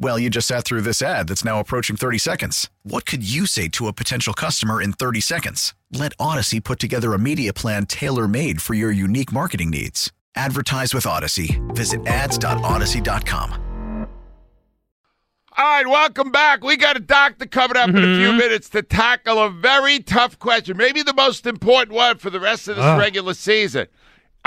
Well, you just sat through this ad that's now approaching 30 seconds. What could you say to a potential customer in 30 seconds? Let Odyssey put together a media plan tailor made for your unique marketing needs. Advertise with Odyssey. Visit ads.odyssey.com. All right, welcome back. We got a doctor coming up in a few mm-hmm. minutes to tackle a very tough question, maybe the most important one for the rest of this ah. regular season.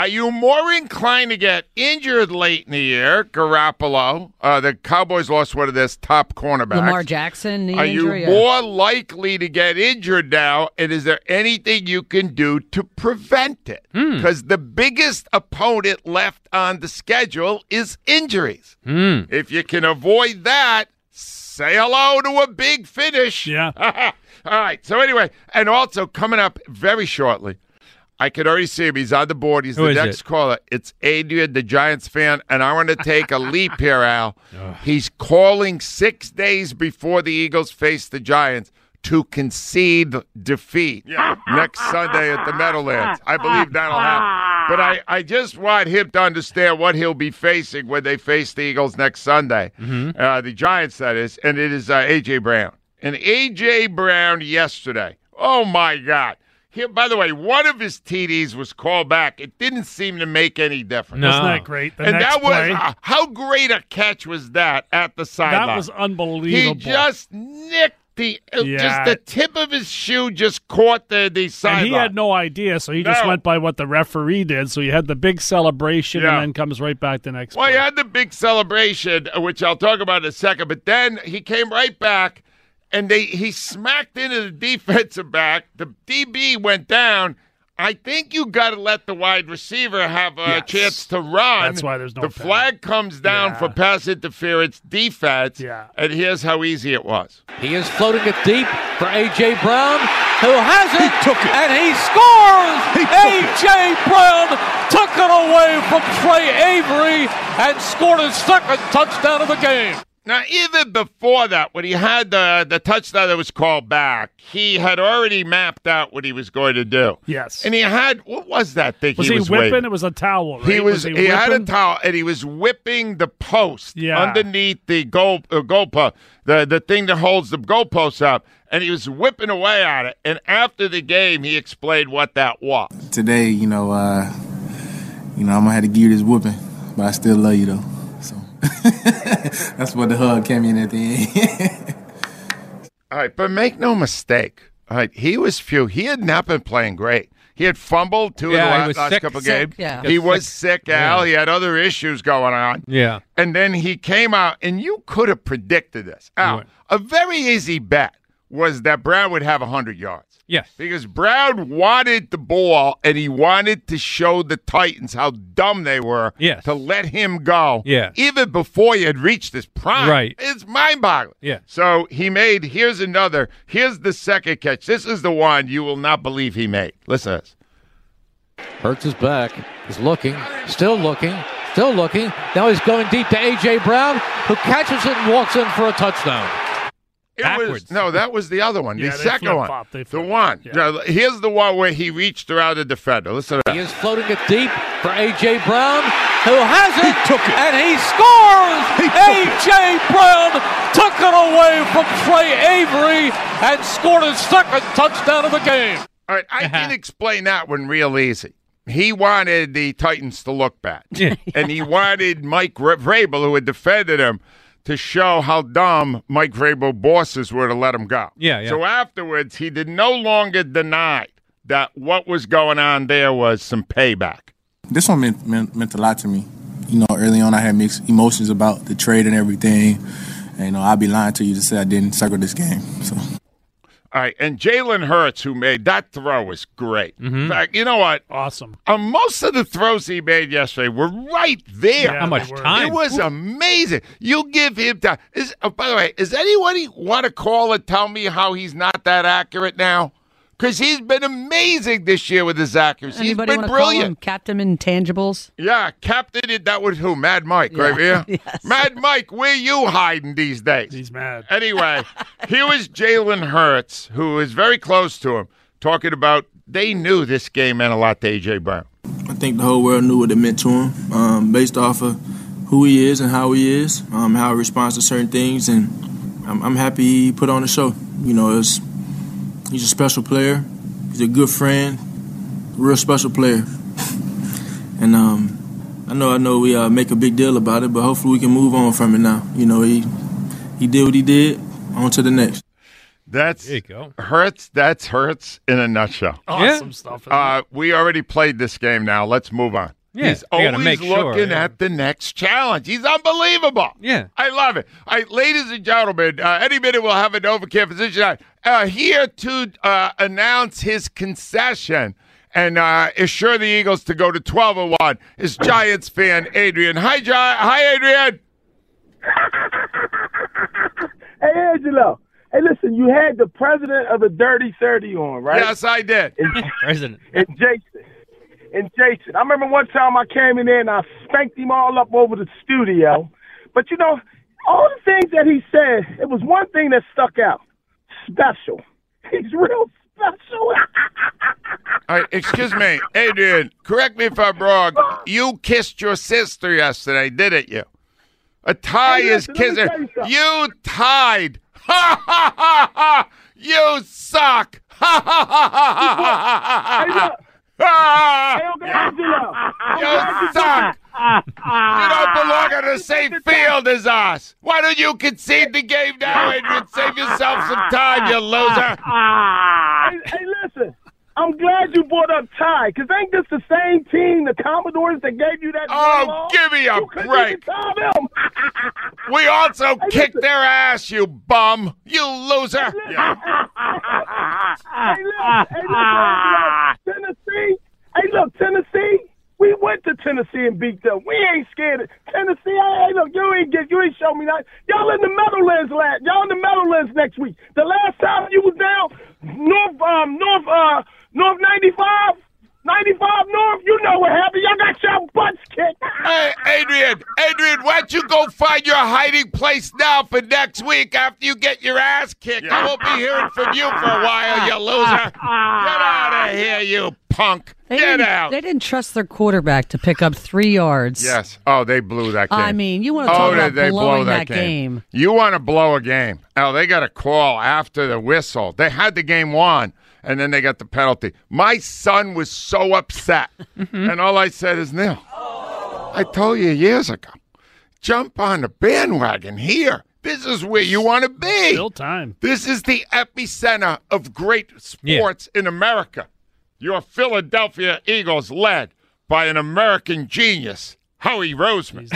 Are you more inclined to get injured late in the year, Garoppolo? Uh, the Cowboys lost one of their top cornerbacks. Lamar Jackson, knee Are injury. you yeah. more likely to get injured now? And is there anything you can do to prevent it? Hmm. Because the biggest opponent left on the schedule is injuries. Hmm. If you can avoid that, say hello to a big finish. Yeah. All right. So anyway, and also coming up very shortly, I could already see him. He's on the board. He's Who the next it? caller. It's Adrian, the Giants fan, and I want to take a leap here, Al. He's calling six days before the Eagles face the Giants to concede defeat next Sunday at the Meadowlands. I believe that'll happen. But I, I just want him to understand what he'll be facing when they face the Eagles next Sunday. Uh, the Giants, that is. And it is uh, A.J. Brown. And A.J. Brown yesterday. Oh, my God. Here, by the way, one of his TDs was called back. It didn't seem to make any difference. Isn't that great? The and next that was play, uh, how great a catch was that at the sideline? that was unbelievable. He just nicked the uh, Yeah. just the tip of his shoe just caught the the sideline. and he had no idea, so he just went by what the referee did. So you had the big celebration, Yeah. and then comes right back the next. Well, he had the big celebration, uh, which I'll talk about in a second. But then he came right back, and they he smacked into the defensive back. The DB went down. I think you got to let the wide receiver have a Yes. chance to run. That's why there's no The penalty. flag comes down Yeah. for pass interference defense. Yeah. And here's how easy it was. He is floating it deep for A.J. Brown, who has it, and he scores! A.J. Brown took it away from Tre Avery and scored his second touchdown of the game. Now, even before that, when he had the the touchdown that was called back, he had already mapped out what he was going to do. Yes. And he had what was that thing was he he, was whipping? waving? It was a towel. Right? He was, he, he, had a towel and he was whipping the post Yeah. underneath the goal uh, goal post, the the thing that holds the goalposts up, and he was whipping away at it. And after the game, he explained what that was. today, you know, uh, you know, I'm gonna have to give you this whooping, but I still love you though. So that's what the hug came in at the end. All right, but make no mistake. All right, he was few. He had not been playing great. He had fumbled two Yeah, he of the last, was last sick. couple Sick, games. yeah. He Got was sick, Al. Yeah. He had other issues going on. Yeah. And then he came out, and you could have predicted this. Al, Right. a very easy bet was that Brown would have 100 yards. Yes. Because Brown wanted the ball, and he wanted to show the Titans how dumb they were Yes. to let him go. Yeah. Even before he had reached his prime. Right. It's mind-boggling. Yeah. So he made, here's another, here's the second catch. This is the one you will not believe he made. Listen to this. Hurts his back. He's looking, still looking, still looking. Now he's going deep to A.J. Brown, who catches it and walks in for a touchdown. It was no, that was the other one, Yeah, the second one, the one. Yeah. Now, here's the one where he reached around the defender. Listen to He that. is floating it deep for A.J. Brown, who has it, and he scores! A.J. Brown took it away from Tre Avery and scored his second touchdown of the game. All right, I can explain that one real easy. He wanted the Titans to look bad, and he wanted Mike Ra- Vrabel, who had defended him, to show how dumb Mike Vrabel bosses were to let him go. Yeah, yeah. So afterwards, he did no longer deny that what was going on there was some payback. this one meant, meant meant a lot to me. You know, early on I had mixed emotions about the trade and everything. you know, I'd be lying to you to say I didn't circle this game. So. All right, and Jalen Hurts, who made that throw, was great. Mm-hmm. In fact, you know what? Awesome. Uh, most of the throws he made yesterday were right there. Yeah, How much time? It was amazing. You give him time. Is oh, by the way, does anybody want to call and tell me how he's not that accurate now? Because he's been amazing this year with his accuracy. Anybody he's want been to call him brilliant. Captain Intangibles? Yeah, Captain. That was who? Mad Mike, right here. Yes. Mad Mike, where you hiding these days? He's mad. Anyway, here was Jalen Hurts, who is very close to him, talking about they knew this game meant a lot to AJ Brown. I think the whole world knew what it meant to him, um, based off of who he is and how he is, um, how he responds to certain things, and I'm, I'm happy he put on the show. You know, it's, he's a special player. He's a good friend, real special player. And um, I know, I know, we uh, make a big deal about it, but hopefully we can move on from it now. You know, he he did what he did. On to the next. That's There you go. Hurts. That's Hurts in a nutshell. Awesome stuff. Uh, we already played this game. Now let's move on. Yeah, He's always make sure, looking yeah. at the next challenge. He's unbelievable. Yeah. I love it. All right, ladies and gentlemen, uh, any minute we'll have a NovaCare physician uh, here to uh, announce his concession and uh, assure the Eagles to go to 12 and 1 is Giants fan Adrian. Hi, Gi- Hi, Adrian. Hey, Angelo. Hey, listen, you had the president of the Dirty 30 on, right? Yes, I did. And, President. and Jason. And Jason. I remember one time I came in there and I spanked him all up over the studio. But, you know, all the things that he said, it was one thing that stuck out. Special. He's real special. All right, excuse me, Adrian. Correct me if I'm wrong. You kissed your sister yesterday, didn't you? A tie Hey, is kissing. you. You tied. Ha ha ha ha! You suck. Ha ha ha ha ha ha look. ha! Hey, Uncle Angelo. I'm You suck. You don't belong on the same field as us. Why don't you concede the game now, Adrian? Save yourself some time, you loser. Hey, hey, listen. I'm glad you brought up tie, because ain't this the same team, the Commanders, that gave you that Oh, ball? give me a you break. them. We also Hey, kicked listen. their ass, you bum. You loser. Yeah. hey, look, hey, look, Tennessee. Hey, look, Tennessee. We went to Tennessee and beat them. We ain't scared of Tennessee. Hey, hey, look, you ain't get, you ain't show me that. Y'all in the Meadowlands last. Y'all in the Meadowlands next week. The last time you was down, North, um, North, uh, North 95, 95 North. You know what happened. Y'all got your butts kicked. Hey, Adrian, Adrian, why don't you go find your hiding place now for next week after you get your ass kicked? I won't be hearing from you for a while, you loser. Get out of here, you punk. They Get didn't, out. They didn't trust their quarterback to pick up three yards. Yes. Oh, they blew that game. I mean, you want to oh, talk did about they blowing blow that, game. You want to blow a game. Oh, they got a call after the whistle. They had the game won, and then they got the penalty. My son was so upset, Mm-hmm. and all I said is nil. I told you years ago, jump on the bandwagon here. This is where you want to be. Still time. This is the epicenter of great sports in America. Your Philadelphia Eagles, led by an American genius, Howie Roseman.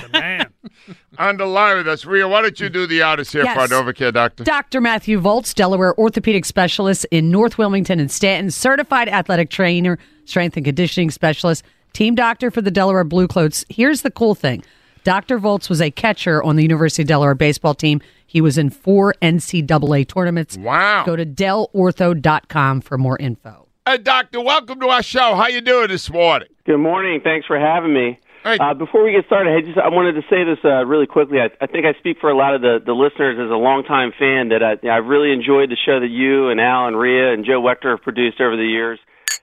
He's the man. On the line with us. Rhea, why don't you do the honors here Yes. for our Novacare doctor? Dr. Matthew Volts, Delaware orthopedic specialist in North Wilmington and Stanton, certified athletic trainer, strength and conditioning specialist, team doctor for the Delaware Blue Coats. Here's the cool thing Dr. Volts was a catcher on the University of Delaware baseball team. He was in four NCAA tournaments. Wow. Go to delortho.com for more info. Hey, doctor, welcome to our show. How you doing this morning? Good morning. Thanks for having me. Hey. Uh, before we get started, I just I wanted to say this uh, really quickly. I, I think I speak for a lot of the, the listeners as a longtime fan that I, I've really enjoyed the show that you and Al and Rhea and Joe Wechter have produced over the years.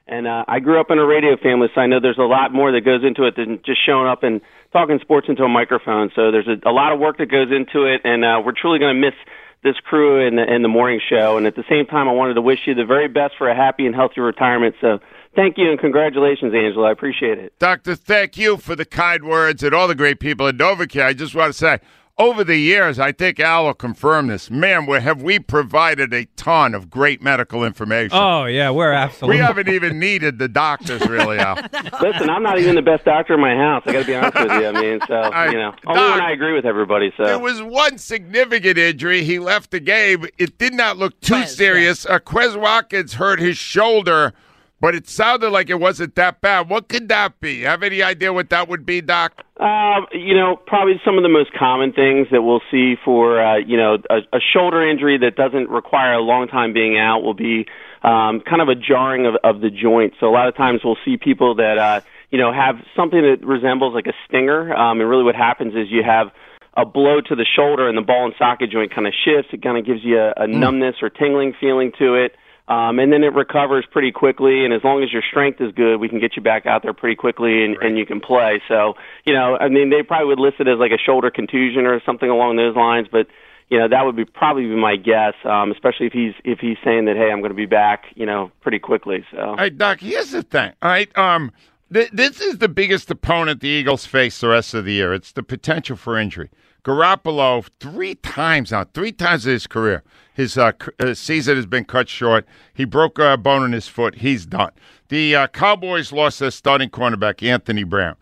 And uh, I grew up in a radio family, so I know there's a lot more that goes into it than just showing up and talking sports into a microphone. So there's a, a lot of work that goes into it, and uh, we're truly going to miss this crew in the, in the morning show. And at the same time, I wanted to wish you the very best for a happy and healthy retirement. So thank you and congratulations, Angela. I appreciate it. Doctor, thank you for the kind words and all the great people at Novacare. I just want to say, over the years, I think Al will confirm this. Man, where have we provided a ton of great medical information? Oh yeah, we're absolutely. We haven't even needed the doctors, really, Al. Listen, I'm not even the best doctor in my house. I got to be honest with you. I mean, so you know, only when I agree with everybody. So There was one significant injury. He left the game. It did not look too serious. Uh, Quez Watkins hurt his shoulder, but it sounded like it wasn't that bad. What could that be? Have any idea what that would be, Doc? Um, you know, probably some of the most common things that we'll see for, uh, you know, a, a shoulder injury that doesn't require a long time being out will be um, kind of a jarring of, of the joint. So a lot of times we'll see people that, uh, you know, have something that resembles like a stinger. Um, and really what happens is you have a blow to the shoulder and the ball and socket joint kind of shifts. It kind of gives you a, a numbness or tingling feeling to it. Um, and then it recovers pretty quickly, and as long as your strength is good, we can get you back out there pretty quickly, and, and you can play. So, you know, I mean, they probably would list it as like a shoulder contusion or something along those lines, but you know, that would be probably be my guess, um, especially if he's if he's saying that, hey, I'm going to be back, you know, pretty quickly. So, All right, Doc, here's the thing. All right, um, th- this is the biggest opponent the Eagles face the rest of the year. It's the potential for injury. Garoppolo, three times now, three times in his career, his uh, uh, season has been cut short. He broke a bone in his foot. He's done. The uh, Cowboys lost their starting cornerback, Anthony Brown.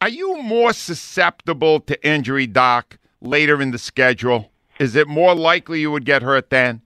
Are you more susceptible to injury, Doc, later in the schedule? Is it more likely you would get hurt then?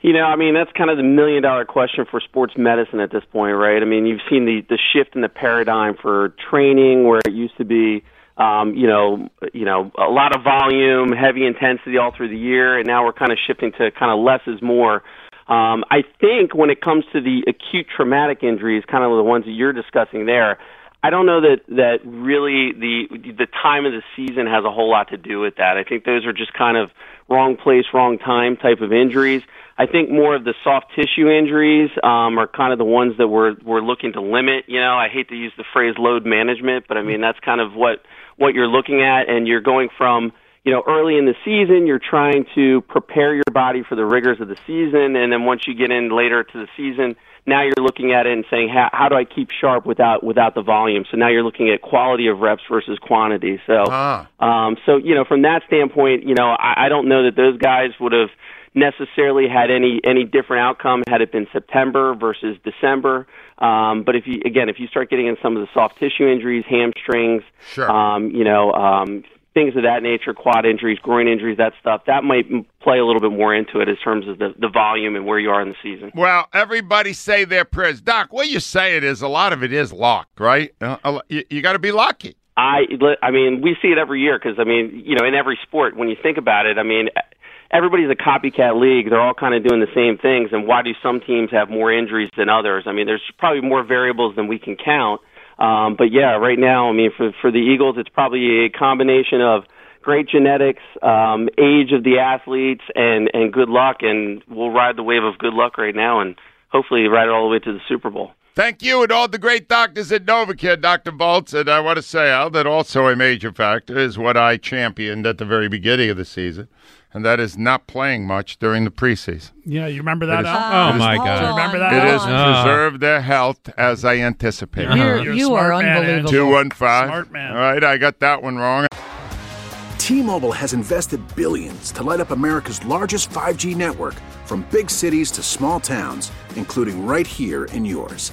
You know, I mean, that's kind of the million dollar question for sports medicine at this point, right? I mean, you've seen the the shift in the paradigm for training where it used to be um, you know, you know, a lot of volume, heavy intensity all through the year, and now we're kind of shifting to kind of less is more. Um, I think when it comes to the acute traumatic injuries, kind of the ones that you're discussing there, I don't know that that really the the time of the season has a whole lot to do with that. I think those are just kind of wrong place, wrong time type of injuries. I think more of the soft tissue injuries um, are kind of the ones that we're we're looking to limit. You know, I hate to use the phrase load management, but I mean that's kind of what what you're looking at, and you're going from you know early in the season, you're trying to prepare your body for the rigors of the season, and then once you get in later to the season, now you're looking at it and saying how, how do I keep sharp without without the volume? So now you're looking at quality of reps versus quantity. So, um, so you know from that standpoint, you know I, I don't know that those guys would have necessarily had any any different outcome had it been September versus December. Um, but if you again, if you start getting in some of the soft tissue injuries, hamstrings, Sure. um, you know, um, things of that nature, quad injuries, groin injuries, that stuff, that might play a little bit more into it in terms of the, the volume and where you are in the season. Well, everybody say their prayers. Doc, what you say it is a lot of it is luck, right? Uh, you you got to be lucky. I, I mean, we see it every year because I mean, you know, in every sport, when you think about it, I mean, everybody's a copycat league. They're all kind of doing the same things. And why do some teams have more injuries than others? I mean, there's probably more variables than we can count. Um, but yeah, right now, I mean, for for the Eagles, it's probably a combination of great genetics, um, age of the athletes, and and good luck. And we'll ride the wave of good luck right now, and hopefully ride it all the way to the Super Bowl. Thank you and all the great doctors at Novacare, Dr. Volts. And I want to say, Al, that also a major factor is what I championed at the very beginning of the season, and that is not playing much during the preseason. Yeah, you remember that? oh, Al? it is- Do you remember that? It Al? is preserve their health as I anticipated. You're- You're a you are man, unbelievable. Two one five. Smart man. All right, I got that one wrong. T-Mobile has invested billions to light up America's largest 5G network from big cities to small towns, including right here in yours.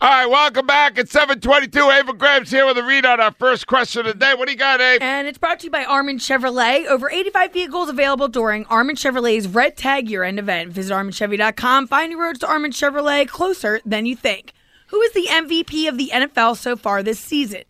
All right, welcome back. It's 722. Ava Graham's here with a read on our first question of the day. What do you got, Abe? And it's brought to you by Armin Chevrolet. Over 85 vehicles available during Armin Chevrolet's Red Tag Year End event. Visit ArminChevy.com. Find your roads to Armin Chevrolet closer than you think. Who is the MVP of the NFL so far this season?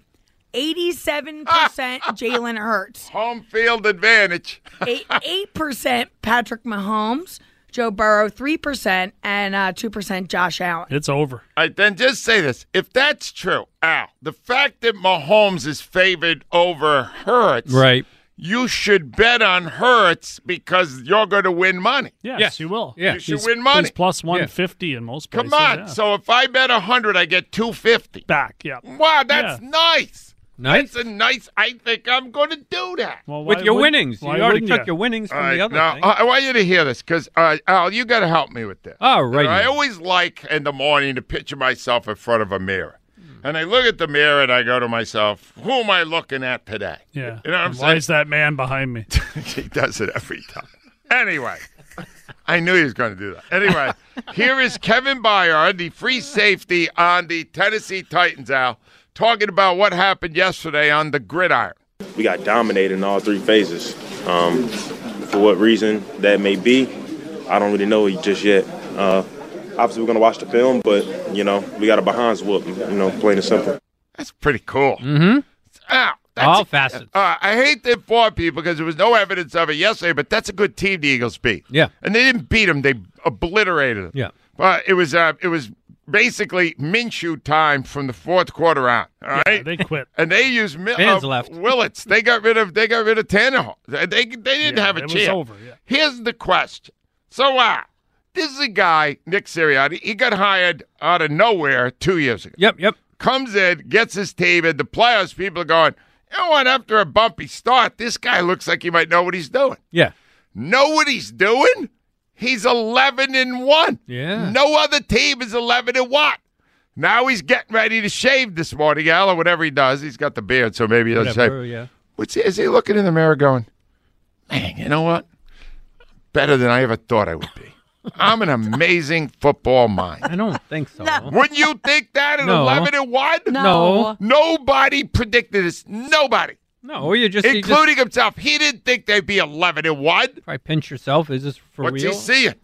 87% ah! Jalen Hurts. Home field advantage. 8, 8% Patrick Mahomes. Joe Burrow, 3%, and uh, 2% Josh Allen. It's over. All right, then just say this. If that's true, Al, the fact that Mahomes is favored over Hurts, Right. you should bet on Hurts because you're going to win money. Yes, Yes. you will. Yeah. You should He's- win money. He's plus 150 in most places. Come on. yeah. So if I bet 100, I get 250. Back, yeah. Wow, that's nice. Nice. That's a nice. I think I'm going to do that. Well, With your would- winnings. why You already wouldn't took ya? your winnings from All the other now, thing. I I want you to hear this because, uh, Al, you got to help me with this. All right. I always like in the morning to picture myself in front of a mirror. And I look at the mirror and I go to myself, who am I looking at today? Yeah. You know what I'm And Why saying? is that man behind me? he does it every time. Anyway, I knew he was going to do that. Anyway, here is Kevin Byard, the free safety on the Tennessee Titans, Al, talking about what happened yesterday on the gridiron. we got dominated in all three phases. Um, for what reason that may be, I don't really know just yet. Uh, obviously, we're going to watch the film, but you know, we got a behinds whoop. You know, plain and simple. That's pretty cool. Mm-hmm. Al, that's All a- facets. Uh, I hate to inform people because there was no evidence of it yesterday, but that's a good team the Eagles beat. Yeah. And they didn't beat them; they obliterated them. Yeah. But it was uh, it was basically Minshew time from the fourth quarter on. All right. they quit. And they used Mi- Fans uh, left. Willis. They got rid of they got rid of Tannehill. They they, they didn't Yeah, have a it was chance. over, yeah. Here's the question. So uh, this is a guy, Nick Sirianni. He got hired out of nowhere two years ago. Yep, yep. Comes in, gets his team in the playoffs. People are going, you know what? After a bumpy start, this guy looks like he might know what he's doing. Yeah. Know what he's doing? He's 11 and 1. Yeah. No other team is 11 and 1. Now he's getting ready to shave this morning, Al, or whatever he does. He's got the beard, so maybe he doesn't Whatever, shave. yeah. What's he, is he looking in the mirror going, man, you know what? Better than I ever thought I would be. I'm an amazing football mind. I don't think so. Wouldn't you think that at No. 11 and 1? No. Nobody predicted this. Nobody. No, you just you just including himself. He didn't think they'd be 11 and 1. probably pinch yourself. Is this for real? What's real? he seeing?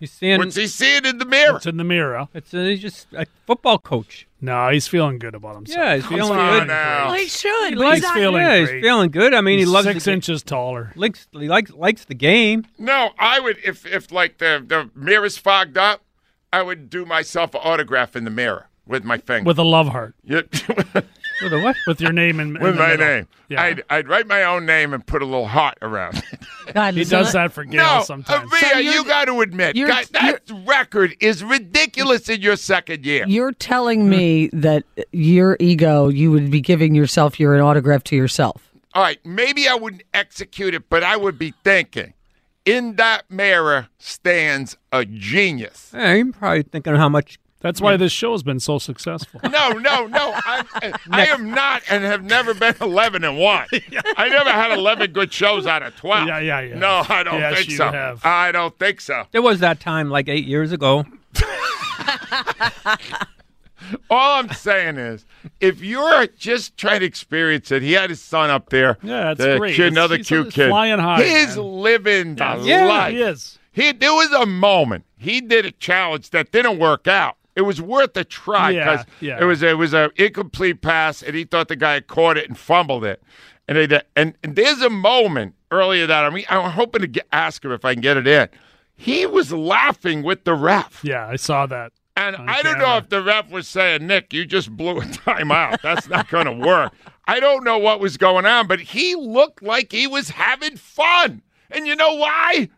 He's seeing. What's he seeing in the mirror? It's in the mirror. It's a, he's just a football coach. No, he's feeling good about himself. Yeah, he's feeling on good. now. Oh, well, he should. He likes he's feeling yeah, great. he's feeling good. I mean, He's he loves six the, inches taller. Likes he likes likes the game. No, I would if if like the the mirror's fogged up, I would do myself an autograph in the mirror with my finger. With a love heart. Yeah, With a what? With your name in, in with my middle. name. Yeah. I'd I'd write my own name and put a little heart around it. God, he listen, does that for Gail no, uh, sometimes. Aria, So you're- got to admit, you're- guys, that record is ridiculous in your second year. You're telling me that your ego, you would be giving yourself your an autograph to yourself. All right, maybe I wouldn't execute it, but I would be thinking, in that mirror stands a genius. Yeah, you're probably thinking how much. That's why this show's been so successful. No, no, no. I, I am not and have never been 11 and 1. I never had 11 good shows out of 12. Yeah, yeah, yeah. No, I don't Yes, think so. have. I don't think so. There was that time like eight years ago. All I'm saying is, if you're just trying to experience it, he had his son up there. Yeah, that's the great. Kid, It's- another he's- cute he's kid. flying high, He's man. living the Yeah, life. he is. He, there was a moment he did a challenge that didn't work out. It was worth a try because yeah. it was it was a incomplete pass, and he thought the guy had caught it and fumbled it. And they and, and there's a moment earlier that I mean I'm hoping to get, ask him if I can get it in. He was laughing with the ref. Yeah, I saw that. And I don't know if the ref was saying, Nick, you just blew a timeout. That's not going to work. I don't know what was going on, but he looked like he was having fun. And you know why?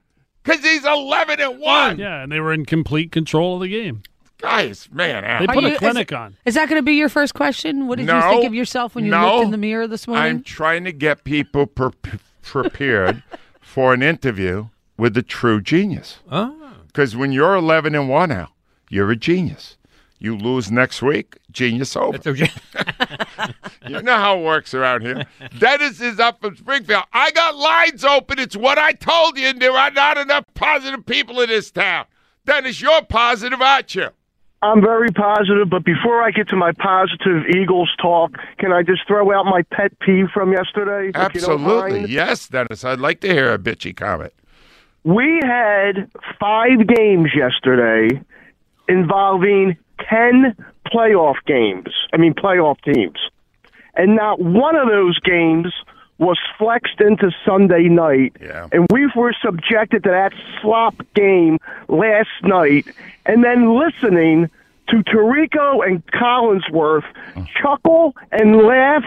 Because he's 11 and 1. Yeah, and they were in complete control of the game. Guys, man. Uh, they put you- a clinic it- on. Is that going to be your first question? What did you think of yourself when you No. looked in the mirror this morning? I'm trying to get people pre- prepared for an interview with the true genius. Ah. Oh. Because when you're 11 and 1 now, you're a genius. You lose next week, genius over. you know how it works around here. Dennis is up from Springfield. I got lines open. It's what I told you, and there are not enough positive people in this town. Dennis, you're positive, aren't you? I'm very positive, but before I get to my positive Eagles talk, can I just throw out my pet peeve from yesterday? if you don't Absolutely. Yes, Dennis. I'd like to hear a bitchy comment. We had five games yesterday involving 10 playoff games. I mean, playoff teams. And not one of those games was flexed into Sunday night. Yeah. And we were subjected to that slop game last night. And then listening to Tirico and Collinsworth chuckle and laugh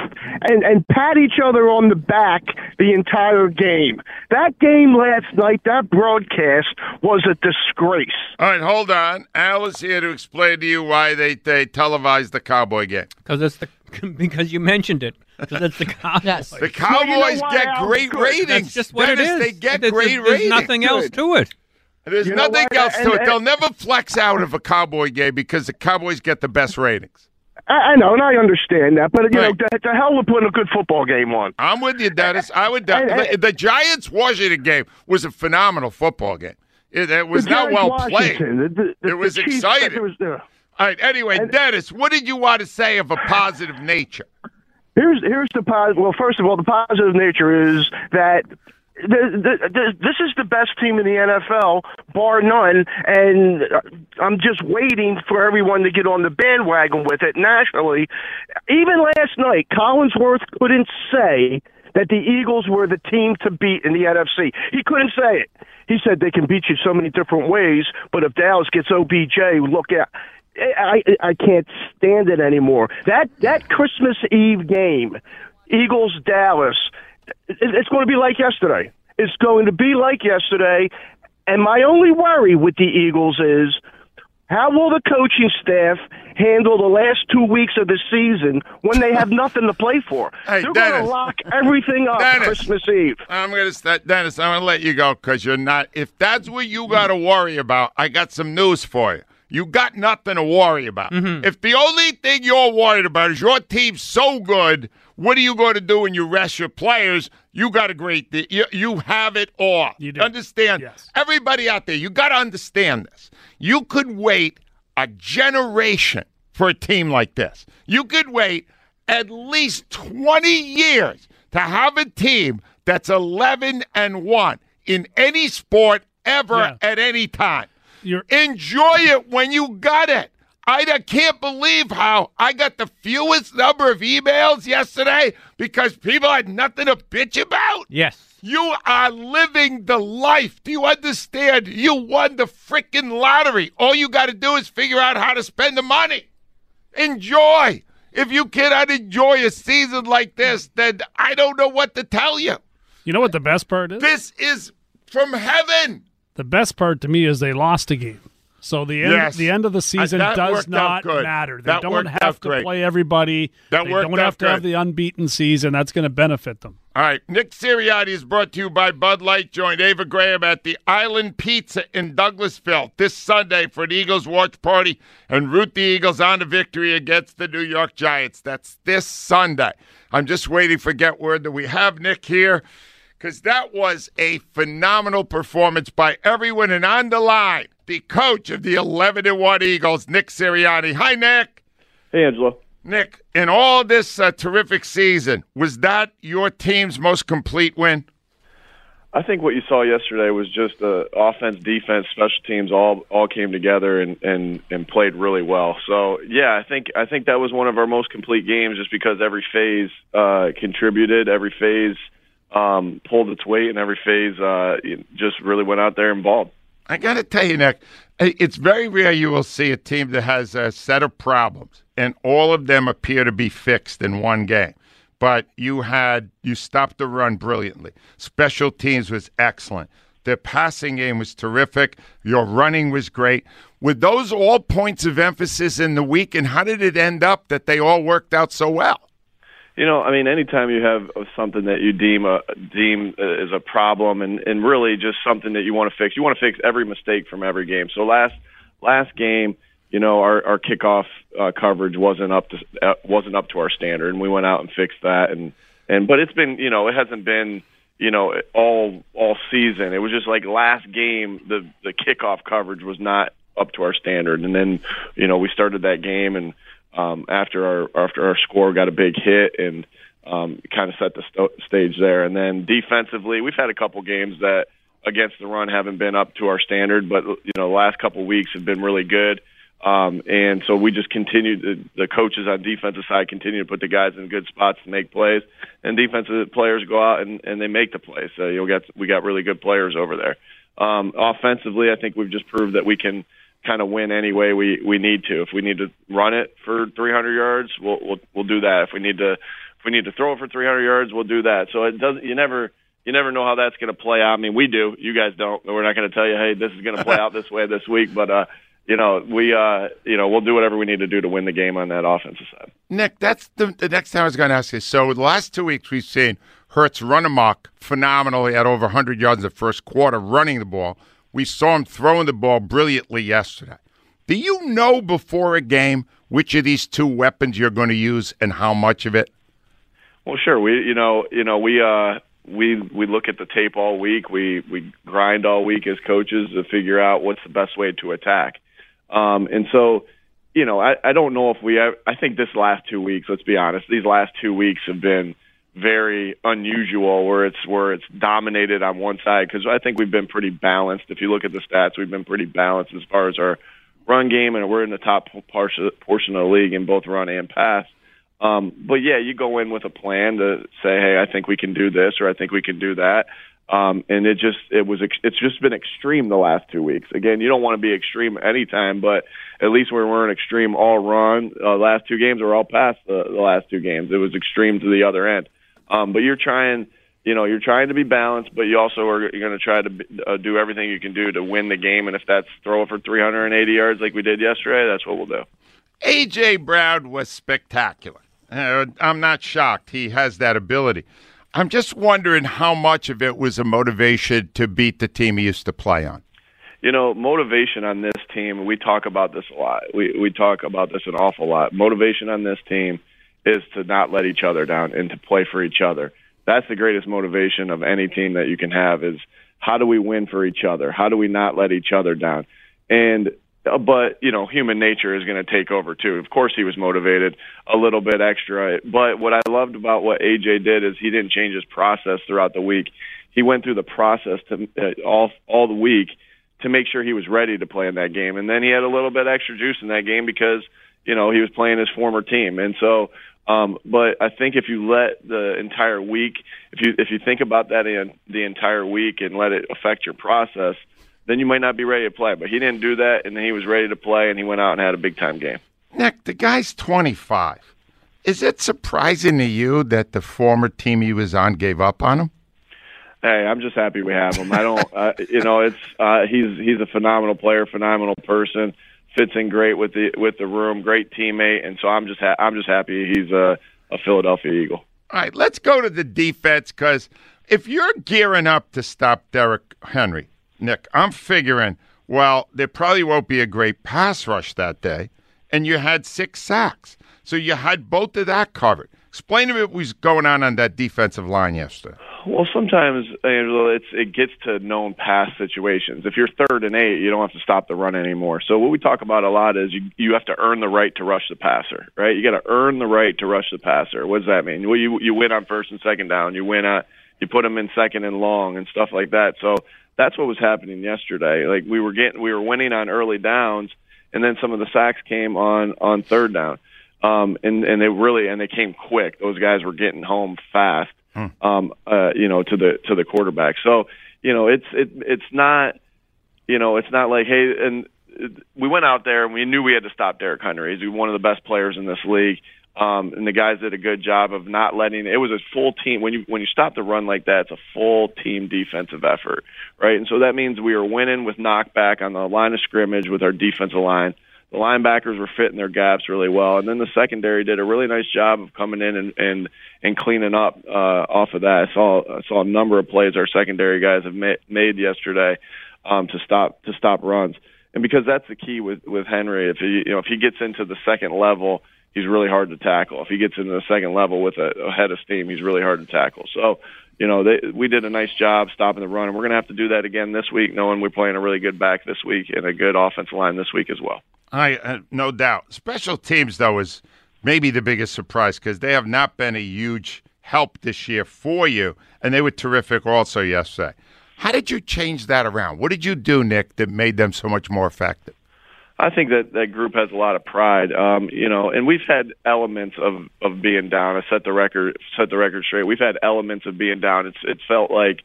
and, and pat each other on the back the entire game. That game last night, that broadcast was a disgrace. All right, hold on. Al is here to explain to you why they, they televised the Cowboy game. Because it's the because you mentioned it. Because it's the Cowboys. Yes. The Cowboys get great ratings. That's just what Dennis, it is. They get There's- great there's ratings. nothing else to it. There's You nothing else to And- it. They'll never flex out of a Cowboy game because the Cowboys get the best ratings. I, I know, and I understand that, but you Right. know, the, the hell with putting a good football game on. I'm with you, Dennis. I would. And- and- the, the Giants Washington game was a phenomenal football game. It, it was not well played. Washington, the- the- the it was Chiefs, exciting. it was, uh, All right. Anyway, Dennis, what did you want to say of a positive nature? Here's here's the positive. Well, first of all, the positive nature is that. This is the best team in the NFL, bar none, and I'm just waiting for everyone to get on the bandwagon with it nationally. Even last night, Collinsworth couldn't say that the Eagles were the team to beat in the NFC. He couldn't say it. He said they can beat you so many different ways, but if Dallas gets OBJ, look out. I, I can't stand it anymore. That that Christmas Eve game, Eagles Dallas, it's going to be like yesterday. It's going to be like yesterday. And my only worry with the Eagles is how will the coaching staff handle the last two weeks of the season when they have nothing to play for? Hey, They're going to lock everything up Dennis. Christmas Eve. I'm gonna st- Dennis. I'm gonna let you go because you're not. If that's what you got to worry about, I got some news for you. You got nothing to worry about. Mm-hmm. If the only thing you're worried about is your team's so good, what are you going to do when you rest your players? You got a great. th- You, you have it all. You do. understand? Everybody out there, you got to understand this. You could wait a generation for a team like this. You could wait at least 20 years to have a team that's 11 and 1 in any sport ever Yeah. at any time. You're- Enjoy it when you got it. I can't believe how I got the fewest number of emails yesterday because people had nothing to bitch about. Yes. You are living the life. Do you understand? You won the freaking lottery. All you got to do is figure out how to spend the money. Enjoy. If you cannot enjoy a season like this, then I don't know what to tell you. You know what the best part is? This is from heaven. The best part to me is they lost a game. So the end, Yes. the end of the season that does not matter. They That don't have to great. play everybody. That they don't have to have the unbeaten season. That's going to benefit them. All right, Nick Sirianni is brought to you by Bud Light. Join Ava Graham at the Island Pizza in Douglasville this Sunday for an Eagles watch party and root the Eagles on to victory against the New York Giants. That's this Sunday. I'm just waiting for get word that we have Nick here because that was a phenomenal performance by everyone. And on the line, the coach of the 11 and 1 Eagles, Nick Sirianni. Hi, Nick. Hey, Angelo. Nick, in all this uh, terrific season, was that your team's most complete win? I think what you saw yesterday was just uh, offense, defense, special teams all all came together and, and and played really well. So yeah, I think I think that was one of our most complete games, just because every phase uh, contributed, every phase um, pulled its weight, in every phase uh, just really went out there and balled. I got to tell you, Nick, it's very rare you will see a team that has a set of problems and all of them appear to be fixed in one game. But you had you stopped the run brilliantly. Special teams was excellent. The passing game was terrific. Your running was great. Were those all points of emphasis in the week, and how did it end up that they all worked out so well? You know, I mean, anytime you have something that you deem a deem is a problem, and and really just something that you want to fix, you want to fix every mistake from every game. So last last game, you know, our our kickoff uh, coverage wasn't up to uh, wasn't up to our standard, and we went out and fixed that. And and but it's been, you know, it hasn't been, you know, all all season. It was just like last game, the the kickoff coverage was not up to our standard, and then, you know, we started that game and um, after our after our score got a big hit and um, kind of set the st- stage there. And then defensively, we've had a couple games that against the run haven't been up to our standard, but you know the last couple weeks have been really good. Um, and so we just continue the, the coaches on defensive side continue to put the guys in good spots to make plays, and defensive players go out and, and they make the plays. So you'll get we got really good players over there. Um, offensively, I think we've just proved that we can kind of win any way we we need to. If we need to run it for 300 yards, we'll we'll we'll do that. If we need to if we need to throw it for 300 yards, we'll do that. So it doesn't you never you never know how that's going to play out. I mean, we do. You guys don't. We're not going to tell you, hey, this is going to play out this way this week, but uh you know, we uh you know, we'll do whatever we need to do to win the game on that offensive side. Nick, that's the, the next time I was going to ask you. So the last two weeks we've seen Hurts run amok phenomenally at over 100 yards in the first quarter running the ball. We saw him throwing the ball brilliantly yesterday. Do you know before a game which of these two weapons you're going to use and how much of it? Well, sure. We, you know, you know, we, uh, we, we look at the tape all week. We, we grind all week as coaches to figure out what's the best way to attack. Um, and so, you know, I, I don't know if we, I, I think this last two weeks, let's be honest, these last two weeks have been very unusual where it's where it's dominated on one side because I think we've been pretty balanced. If you look at the stats, we've been pretty balanced as far as our run game, and we're in the top portion of the league in both run and pass. Um, but yeah, you go in with a plan to say, hey, I think we can do this, or I think we can do that. Um, and it just it was it's just been extreme the last two weeks. Again, you don't want to be extreme anytime, but at least we weren't extreme all run. Uh, last two games were all past the, the last two games. It was extreme to the other end. Um, but you're trying, you know, you're trying to be balanced, but you also are going to try to uh, do everything you can do to win the game. And if that's throw it for 380 yards like we did yesterday, that's what we'll do. AJ Brown was spectacular. Uh, I'm not shocked. He has that ability. I'm just wondering how much of it was a motivation to beat the team he used to play on. You know, motivation on this team, we talk about this a lot. We we talk about this an awful lot. Motivation on this team is to not let each other down and to play for each other. That's the greatest motivation of any team that you can have is how do we win for each other? How do we not let each other down? And uh, but you know, human nature is going to take over too. Of course, he was motivated a little bit extra. But what I loved about what AJ did is he didn't change his process throughout the week. He went through the process to uh, all all the week to make sure he was ready to play in that game. And then he had a little bit extra juice in that game because you know he was playing his former team. And so um, but I think if you let the entire week, if you if you think about that in the entire week and let it affect your process, then you might not be ready to play. But he didn't do that, and he was ready to play, and he went out and had a big time game. Nick, the guy's 25. Is it surprising to you that the former team he was on gave up on him? Hey, I'm just happy we have him. I don't, uh, you know, it's uh, he's he's a phenomenal player, phenomenal person fits in great with the with the room, great teammate, and so I'm just ha- I'm just happy he's a, a Philadelphia Eagle. All right, let's go to the defense because if you're gearing up to stop Derrick Henry, Nick, I'm figuring well there probably won't be a great pass rush that day, and you had six sacks, so you had both of that covered. Explain to me what was going on on that defensive line yesterday. Well, sometimes Angelo, it's it gets to known past situations. If you're third and eight, you don't have to stop the run anymore. So what we talk about a lot is you you have to earn the right to rush the passer, right? You got to earn the right to rush the passer. What does that mean? Well, you you win on first and second down. You win at you put them in second and long and stuff like that. So that's what was happening yesterday. Like we were getting we were winning on early downs, and then some of the sacks came on on third down. Um, and and they really and they came quick. Those guys were getting home fast hmm. um, uh, you know, to the to the quarterback. So, you know, it's it it's not, you know, it's not like hey, and we went out there and we knew we had to stop Derrick Henry. He's one of the best players in this league. Um, and the guys did a good job of not letting it was a full team when you when you stop the run like that it's a full team defensive effort right and so that means we are winning with knockback on the line of scrimmage with our defensive line the linebackers were fitting their gaps really well, and then the secondary did a really nice job of coming in and and, and cleaning up uh, off of that. I saw I saw a number of plays our secondary guys have ma- made yesterday um, to stop to stop runs, and because that's the key with with Henry. If he you know if he gets into the second level, he's really hard to tackle. If he gets into the second level with a, a head of steam, he's really hard to tackle. So you know, they, we did a nice job stopping the run, and we're going to have to do that again this week, knowing we're playing a really good back this week and a good offensive line this week as well. I uh, no doubt. Special teams though is maybe the biggest surprise because they have not been a huge help this year for you, and they were terrific also yesterday. How did you change that around? What did you do, Nick, that made them so much more effective? I think that that group has a lot of pride, um, you know, and we've had elements of of being down. I set the record set the record straight. We've had elements of being down. It's it felt like,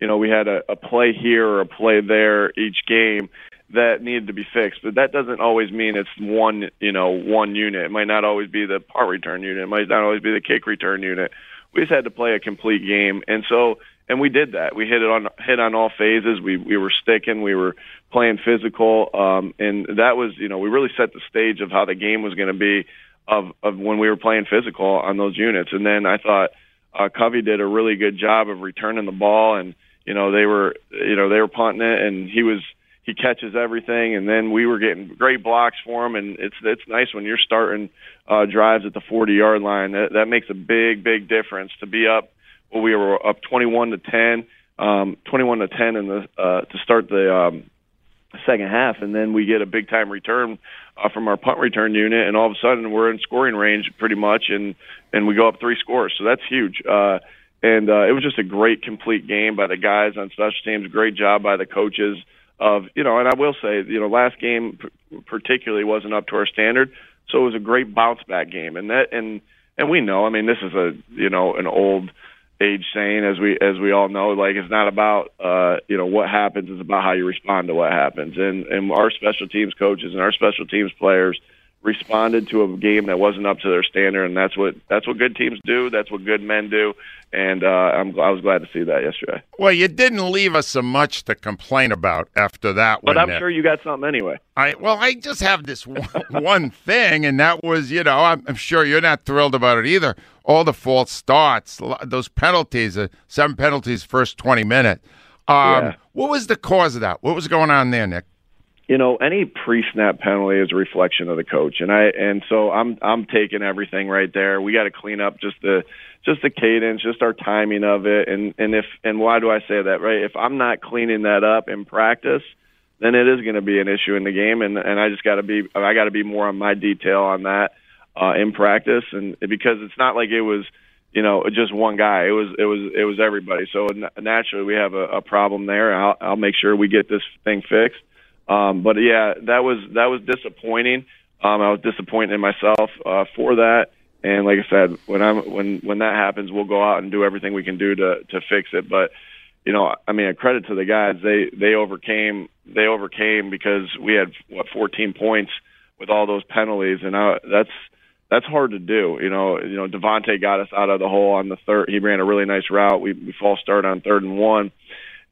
you know, we had a, a play here or a play there each game that needed to be fixed. But that doesn't always mean it's one, you know, one unit. It might not always be the punt return unit. It might not always be the kick return unit. We just had to play a complete game, and so and we did that. We hit it on hit on all phases. We we were sticking. We were playing physical, um, and that was you know we really set the stage of how the game was going to be of of when we were playing physical on those units. And then I thought uh, Covey did a really good job of returning the ball, and you know they were you know they were punting it, and he was he catches everything, and then we were getting great blocks for him, and it's it's nice when you're starting uh, drives at the 40 yard line. That that makes a big big difference to be up well, we were up 21 to 10, um, 21 to 10 in the uh, to start the um, second half, and then we get a big time return uh, from our punt return unit, and all of a sudden we're in scoring range pretty much, and and we go up three scores, so that's huge. Uh, and uh, it was just a great complete game by the guys on special teams. Great job by the coaches. Of you know, and I will say, you know, last game particularly wasn't up to our standard, so it was a great bounce back game, and that and and we know, I mean, this is a you know an old age saying as we as we all know like it's not about uh you know what happens it's about how you respond to what happens. And and our special teams coaches and our special teams players responded to a game that wasn't up to their standard and that's what that's what good teams do that's what good men do and uh I'm I was glad to see that yesterday Well, you didn't leave us so much to complain about after that but one. But I'm Nick. sure you got something anyway I well, I just have this one, one thing, and that was, you know, I'm, I'm sure you're not thrilled about it either. All the false starts, those penalties, uh, seven penalties first 20 minutes. Um, Yeah. What was the cause of that? What was going on there, Nick? You know any pre-snap penalty is a reflection of the coach. And i and so i'm i'm taking everything right there. We got to clean up just the just the cadence just our timing of it. And and if and why do i say that right? If i'm not cleaning that up in practice then it is going to be an issue in the game. And and i just got to be i got to be more on my detail on that uh in practice. And because it's not like it was you know just one guy. It was it was it was everybody. So naturally we have a, a problem there. I'll i'll make sure we get this thing fixed um, but yeah, that was that was disappointing. Um, I was disappointed in myself uh, for that. And like I said, when I'm when when that happens, we'll go out and do everything we can do to to fix it. But you know, I mean, a credit to the guys. They they overcame they overcame because we had what 14 points with all those penalties, and I, that's that's hard to do. You know, you know, DeVonta got us out of the hole on the third. He ran a really nice route. We we false start on third and one.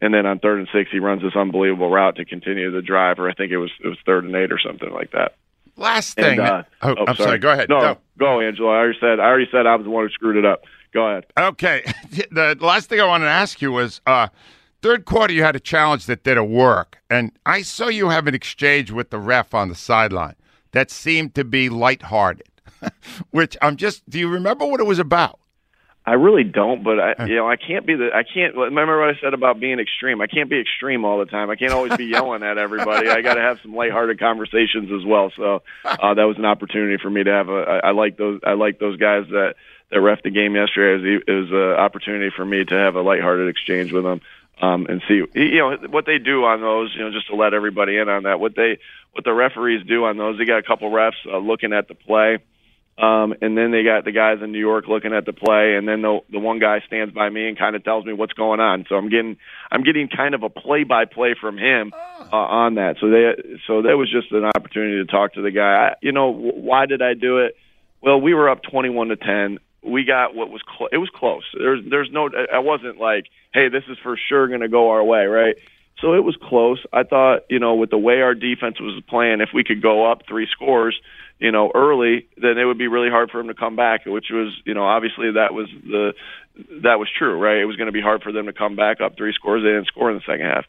And then on third and six, he runs this unbelievable route to continue the drive, or I think it was it was third and eight or something like that. Last And, thing. uh, oh, I'm sorry. Go ahead. No, Go. go, Angelo. I already said I already said I was the one who screwed it up. Go ahead. Okay. The last thing I wanted to ask you was uh, third quarter, you had a challenge that didn't work. And I saw you have an exchange with the ref on the sideline that seemed to be lighthearted, which I'm just, do you remember what it was about? I really don't, but I, you know, I can't be the. I can't remember what I said about being extreme. I can't be extreme all the time. I can't always be yelling at everybody. I got to have some lighthearted conversations as well. So uh, that was an opportunity for me to have a. I, I like those. I like those guys that that ref the game yesterday. It was it was an opportunity for me to have a lighthearted exchange with them. Um, and see, you know, what they do on those, you know, just to let everybody in on that. What they, what the referees do on those, they got a couple refs uh, looking at the play, um, and then they got the guys in New York looking at the play, and then the the one guy stands by me and kind of tells me what's going on. So I'm getting I'm getting kind of a play by play from him uh, on that. So they so that was just an opportunity to talk to the guy. I, you know, why did I do it? Well, we were up 21 to 10. We got what was clo- it was close. There's there's no I wasn't like, hey, this is for sure going to go our way, right? So it was close. I thought, you know, with the way our defense was playing, if we could go up three scores, you know, early, then it would be really hard for them to come back. Which was, you know, obviously that was the that was true, right? It was going to be hard for them to come back up three scores. They didn't score in the second half.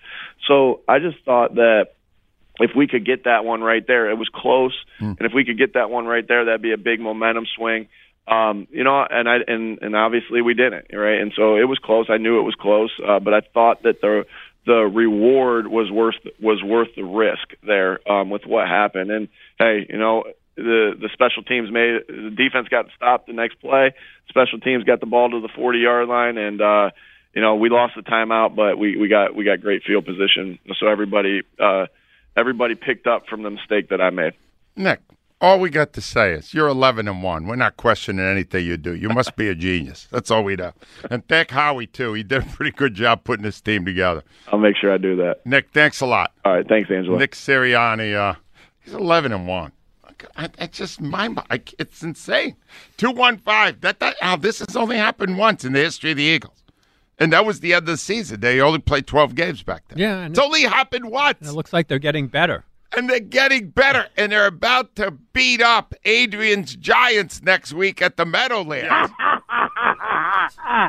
So I just thought that if we could get that one right there, it was close, and if we could get that one right there, that'd be a big momentum swing. Um, you know, and I and and obviously we didn't, right? And so it was close. I knew it was close, uh, but I thought that the the reward was worth was worth the risk there um, with what happened. And hey, you know, the the special teams made the defense got stopped the next play. Special teams got the ball to the 40 yard line, and uh, you know we lost the timeout, but we we got we got great field position. So everybody uh, everybody picked up from the mistake that I made. Nick, all we got to say is you're 11 and 1. We're not questioning anything you do. You must be a genius. That's all we know. And thank Howie, too. He did a pretty good job putting this team together. I'll make sure I do that. Nick, thanks a lot. All right, thanks, Angelo. Nick Sirianni, uh, he's 11 and 1. I, I just my I, it's insane. Two one five. That that now this has only happened once in the history of the Eagles, and that was the end of the season. They only played twelve games back then. Yeah, and it's only happened once. And it looks like they're getting better. And they're getting better, and they're about to beat up Adrian's Giants next week at the Meadowlands.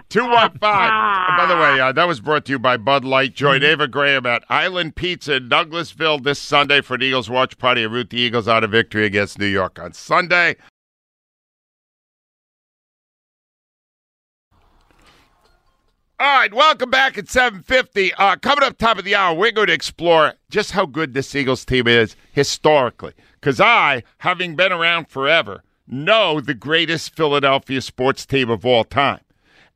Two one five. By the way, uh, that was brought to you by Bud Light. Join Ava Graham at Island Pizza in Douglasville this Sunday for the Eagles watch party and root the Eagles out of victory against New York on Sunday. All right, welcome back at 750. Uh, coming up top of the hour, we're going to explore just how good this Eagles team is historically. Because I, having been around forever, know the greatest Philadelphia sports team of all time.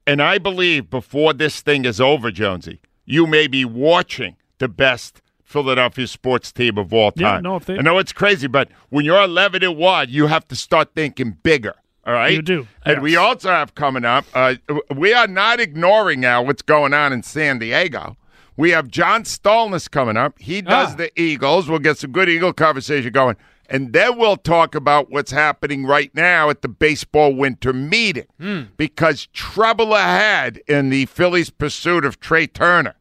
And I believe before this thing is over, Jonesy, you may be watching the best Philadelphia sports team of all Yeah, time. no, if they- I know it's crazy, but when you're 11 and 1, you have to start thinking bigger. All right? You do, And we also have coming up, uh, we are not ignoring now what's going on in San Diego. We have John Stolnis coming up. He does Ah. the Eagles. We'll get some good Eagle conversation going. And then we'll talk about what's happening right now at the baseball winter meeting Hmm. because trouble ahead in the Phillies' pursuit of Trea Turner.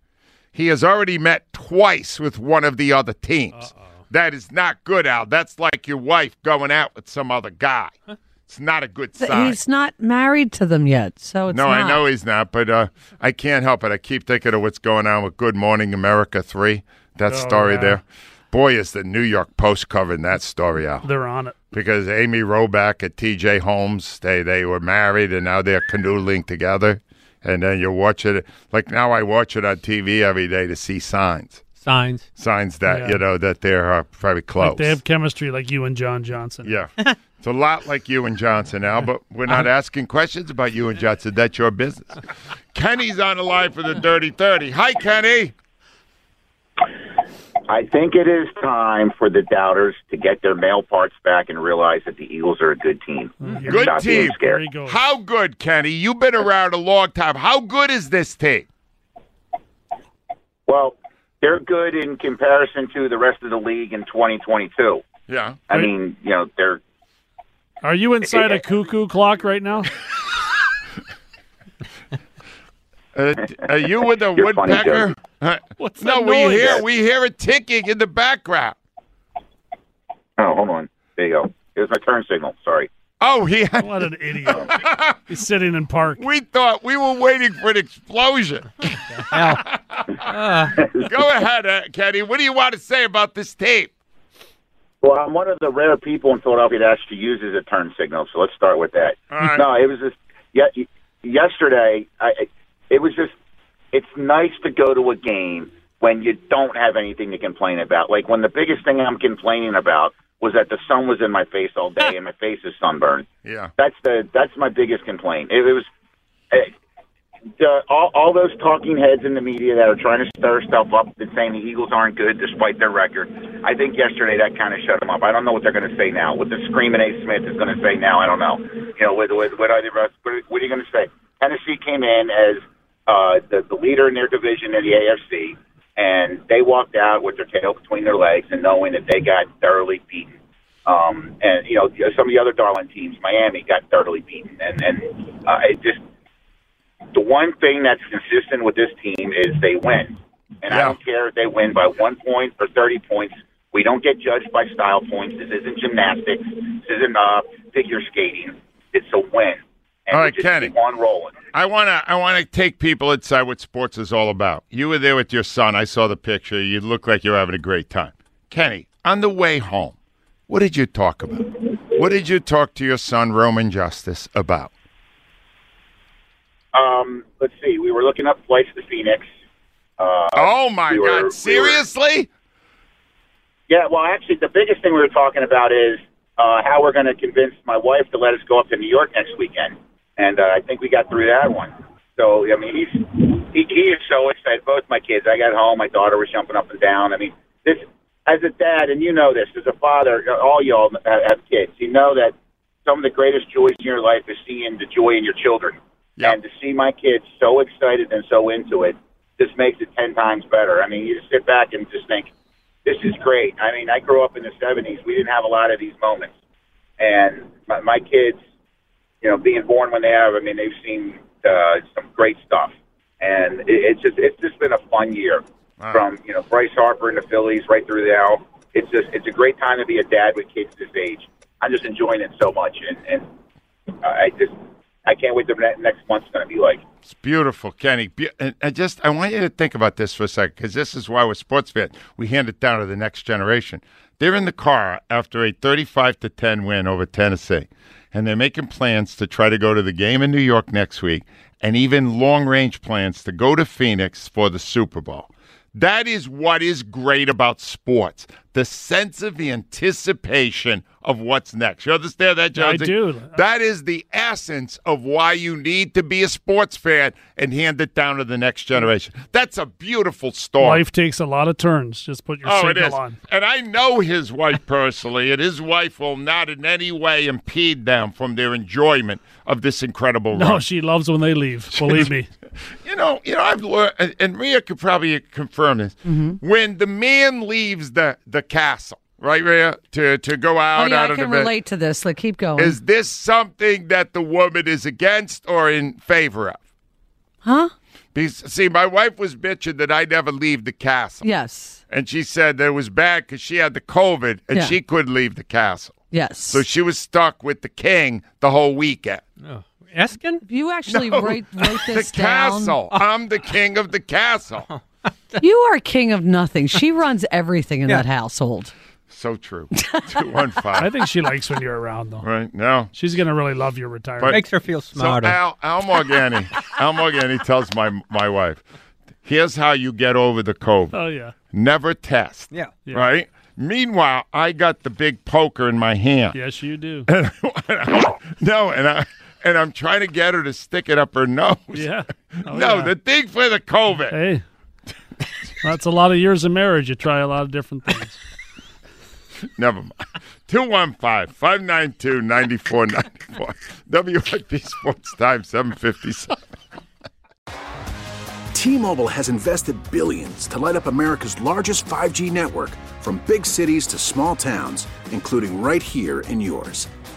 He has already met twice with one of the other teams. That is not good, Al. That's like your wife going out with some other guy. It's not a good But sign. He's not married to them yet, so it's no, I know he's not, but uh, I can't help it. I keep thinking of what's going on with Good Morning America 3, that Oh, story yeah. there. Boy, is the New York Post covering that story out. They're on it. Because Amy Robach and TJ Holmes, they, they were married and now they're canoodling together. And then you watch it. Like now I watch it on TV every day to see signs. Signs. Signs that, Yeah. you know, that they're uh, very close. Like they have chemistry like you and John Johnson. Yeah. It's a lot like you and Johnson now, but we're not asking questions about you and Johnson. That's your business. Kenny's on the line for the Dirty 30. Hi, Kenny. I think it is time for the doubters to get their male parts back and realize that the Eagles are a good team. Hmm. And Good stop team. scared. How good, Kenny? You've been around a long time. How good is this team? Well, they're good in comparison to the rest of the league in 2022. Yeah. I mean, you know, they're Are you inside a cuckoo clock right now? Uh, are you with a You're funny, woodpecker? Uh, What's no, we noise? hear we hear it ticking in the background. Oh, hold on. There you go. Here's my turn signal. Sorry. Oh, he. What an idiot! He's sitting in park. We thought we were waiting for an explosion. Go ahead, uh, Kenny. What do you want to say about this tape? Well, I'm one of the rare people in Philadelphia that actually uses a turn signal, so let's start with that. All right. No, it was just ye- yesterday. I, it was just. It's nice to go to a game when you don't have anything to complain about. Like when the biggest thing I'm complaining about was that the sun was in my face all day and my face is sunburned. Yeah. That's the that's my biggest complaint. It, it was uh, the, all, all those talking heads in the media that are trying to stir stuff up and saying the Eagles aren't good despite their record. I think yesterday that kind of shut them up. I don't know what they're going to say now. What the screaming A. Smith is going to say now, I don't know. You know, with with what are they, what what are you going to say? Tennessee came in as uh, the the leader in their division in the AFC, and they walked out with their tail between their legs and knowing that they got thoroughly beaten. Um, and you know, some of the other darling teams, Miami got thoroughly beaten, and and uh, it just the one thing that's consistent with this team is they win. And I don't care if they win by one point or 30 points. We don't get judged by style points. This isn't gymnastics. This isn't uh, figure skating. It's a win. All just Kenny. on rolling. I wanna I wanna take people inside what sports is all about. You were there with your son. I saw the picture. You look like you're having a great time. Kenny, on the way home, what did you talk about? What did you talk to your son Roman Justice about? Um, let's see. We were looking up flights to Phoenix. Uh, oh my we were- we God! were- Seriously? Yeah, well, actually, the biggest thing we were talking about is uh, how we're going to convince my wife to let us go up to New York next weekend, and uh, I think we got through that one. So, I mean, he's he, he is so excited. Both my kids. I got home, my daughter was jumping up and down. I mean, this as a dad, and you know this as a father, all y'all have kids. You know that some of the greatest joys in your life is seeing the joy in your children, and to see my kids so excited and so into it just makes it ten times better. I mean, you just sit back and just think, this is great. I mean, I grew up in the '70s. We didn't have a lot of these moments, and my, my kids, you know, being born when they have, I mean, they've seen uh, some great stuff, and it, it's just it's just been a fun year. From you know Bryce Harper and the Phillies right through now, it's just it's a great time to be a dad with kids this age. I'm just enjoying it so much, and and I just I can't wait to ne- next month's going to be like. It's beautiful, Kenny. Be- and I just I want you to think about this for a second because this is why we're sports fans. We hand it down to the next generation. They're in the car after a 35 to 10 win over Tennessee, and they're making plans to try to go to the game in New York next week, and even long range plans to go to Phoenix for the Super Bowl. That is what is great about sports. The sense of anticipation of what's next. You understand that, I do. That is the essence of why you need to be a sports fan and hand it down to the next generation. That's a beautiful story. Life takes a lot of turns. Just put your Oh, signal on. And I know his wife personally, and his wife will not in any way impede them from their enjoyment of this incredible No, she loves when they leave. Believe me. You know, you know, I've learned, and- Rhea could probably confirm this. Mm-hmm. When the man leaves the the castle, right, Rhea, to to go Oh, out yeah, out I of the can bed, relate to this. Like, keep going. is this something that the woman is against or in favor of? huh? Because, see, my wife was bitching that I never leave the castle. Yes. And she said that it was bad because she had the COVID and Yeah. she couldn't leave the castle. Yes. So she was stuck with the king the whole weekend. Eskin? You actually No, write, write this the down. castle. I'm the king of the castle. You are king of nothing. She runs everything in Yeah. that household. So true. 215. I think she likes when you're around, though. Right. now. She's going to really love your retirement. But- Makes her feel smarter. So Al, Al Morganti, Al Morganti tells my my wife, here's how you get over the COVID. Oh, yeah. Never test. Yeah. Yeah. Right? Meanwhile, I got the big poker in my hand. Yes, you do. no, and I and I'm trying to get her to stick it up her nose. Yeah. Oh, no, yeah. the thing for the COVID. Hey, that's a lot of years of marriage. You try a lot of different things. Never mind. 215 592 9494. WIP Sports Time 757. T-Mobile has invested billions to light up America's largest 5G network from big cities to small towns, including right here in yours.